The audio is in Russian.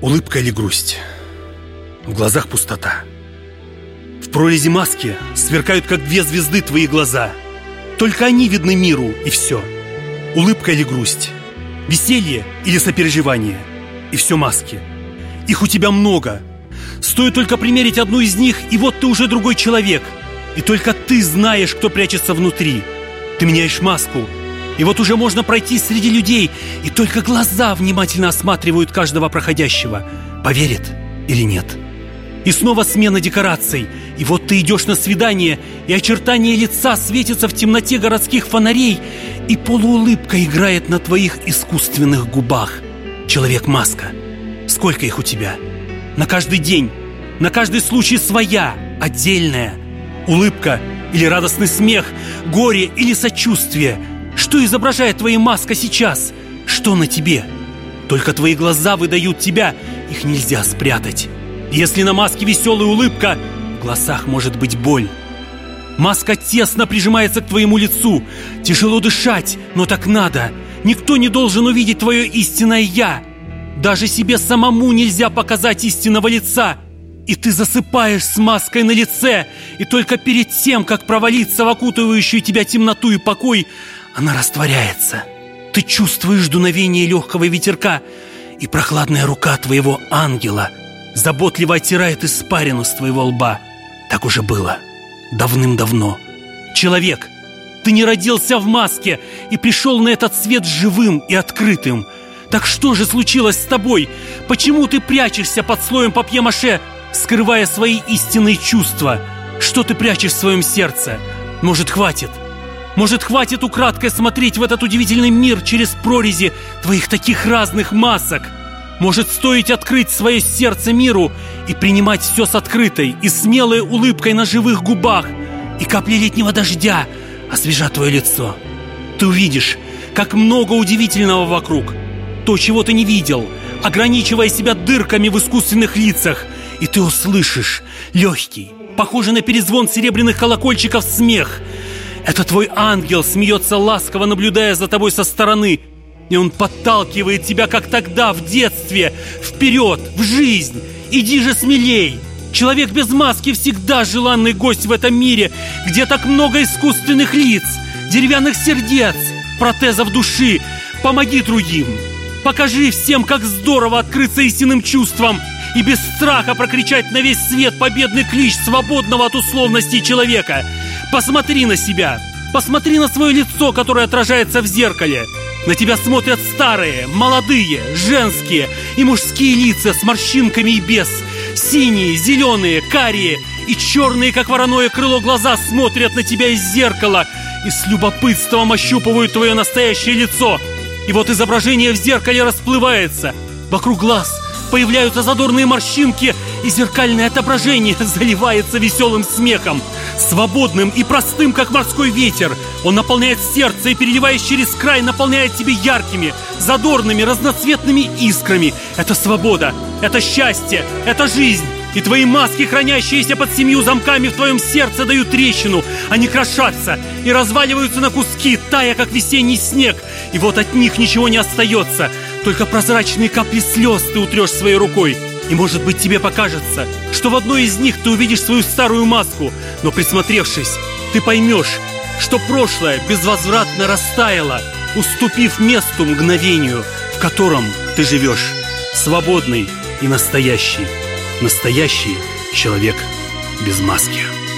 Улыбка или грусть? В глазах пустота. В прорези маски сверкают, как две звезды, твои глаза. Только они видны миру, и все. Улыбка или грусть? Веселье или сопереживание? И все маски. Их у тебя много. Стоит только примерить одну из них, и вот ты уже другой человек. И только ты знаешь, кто прячется внутри. Ты меняешь маску, и вот уже можно пройти среди людей, и только глаза внимательно осматривают каждого проходящего. Поверит или нет? И снова смена декораций. И вот ты идешь на свидание, и очертания лица светятся в темноте городских фонарей, и полуулыбка играет на твоих искусственных губах. Человек-маска. Сколько их у тебя? На каждый день, на каждый случай своя, отдельная. Улыбка или радостный смех, горе или сочувствие. Что изображает твоя маска сейчас? Что на тебе? Только твои глаза выдают тебя, их нельзя спрятать. Если на маске веселая улыбка, в глазах может быть боль. Маска тесно прижимается к твоему лицу. Тяжело дышать, но так надо. Никто не должен увидеть твое истинное «я». Даже себе самому нельзя показать истинного лица. И ты засыпаешь с маской на лице, и только перед тем, как провалиться в окутывающую тебя темноту и покой, она растворяется. Ты чувствуешь дуновение легкого ветерка, и прохладная рука твоего ангела заботливо оттирает испарину с твоего лба. Так уже было. Давным-давно. Человек, ты не родился в маске и пришел на этот свет живым и открытым. Так что же случилось с тобой? Почему ты прячешься под слоем папье-маше, скрывая свои истинные чувства? Что ты прячешь в своем сердце? Может, хватит? Может, хватит украдкой смотреть в этот удивительный мир через прорези твоих таких разных масок? Может, стоит открыть свое сердце миру и принимать все с открытой и смелой улыбкой на живых губах, и капли летнего дождя освежат твое лицо. Ты увидишь, как много удивительного вокруг, то, чего ты не видел, ограничивая себя дырками в искусственных лицах, и ты услышишь легкий, похожий на перезвон серебряных колокольчиков смех. Это твой ангел смеется ласково, наблюдая за тобой со стороны, и он подталкивает тебя, как тогда, в детстве, вперед, в жизнь. Иди же смелей! Человек без маски всегда желанный гость в этом мире, где так много искусственных лиц, деревянных сердец, протезов души. Помоги другим. Покажи всем, как здорово открыться истинным чувствам и без страха прокричать на весь свет победный клич свободного от условностей человека. Посмотри на себя. Посмотри на свое лицо, которое отражается в зеркале. На тебя смотрят старые, молодые, женские и мужские лица с морщинками и без. Синие, зеленые, карие и черные, как вороное крыло, глаза смотрят на тебя из зеркала и с любопытством ощупывают твое настоящее лицо. И вот изображение в зеркале расплывается. Вокруг глаз появляются задорные морщинки, и зеркальное отображение заливается веселым смехом. Свободным и простым, как морской ветер. Он наполняет сердце и, переливаясь через край, наполняет тебе яркими, задорными, разноцветными искрами. Это свобода, это счастье, это жизнь. И твои маски, хранящиеся под семью замками в твоем сердце, дают трещину. Они крошатся и разваливаются на куски, тая, как весенний снег. И вот от них ничего не остается. Только прозрачные капли слез ты утрешь своей рукой. И может быть тебе покажется, что в одной из них ты увидишь свою старую маску. Но присмотревшись, ты поймешь, что прошлое безвозвратно растаяло, уступив месту мгновению, в котором ты живешь, свободный и настоящий. Настоящий человек без маски.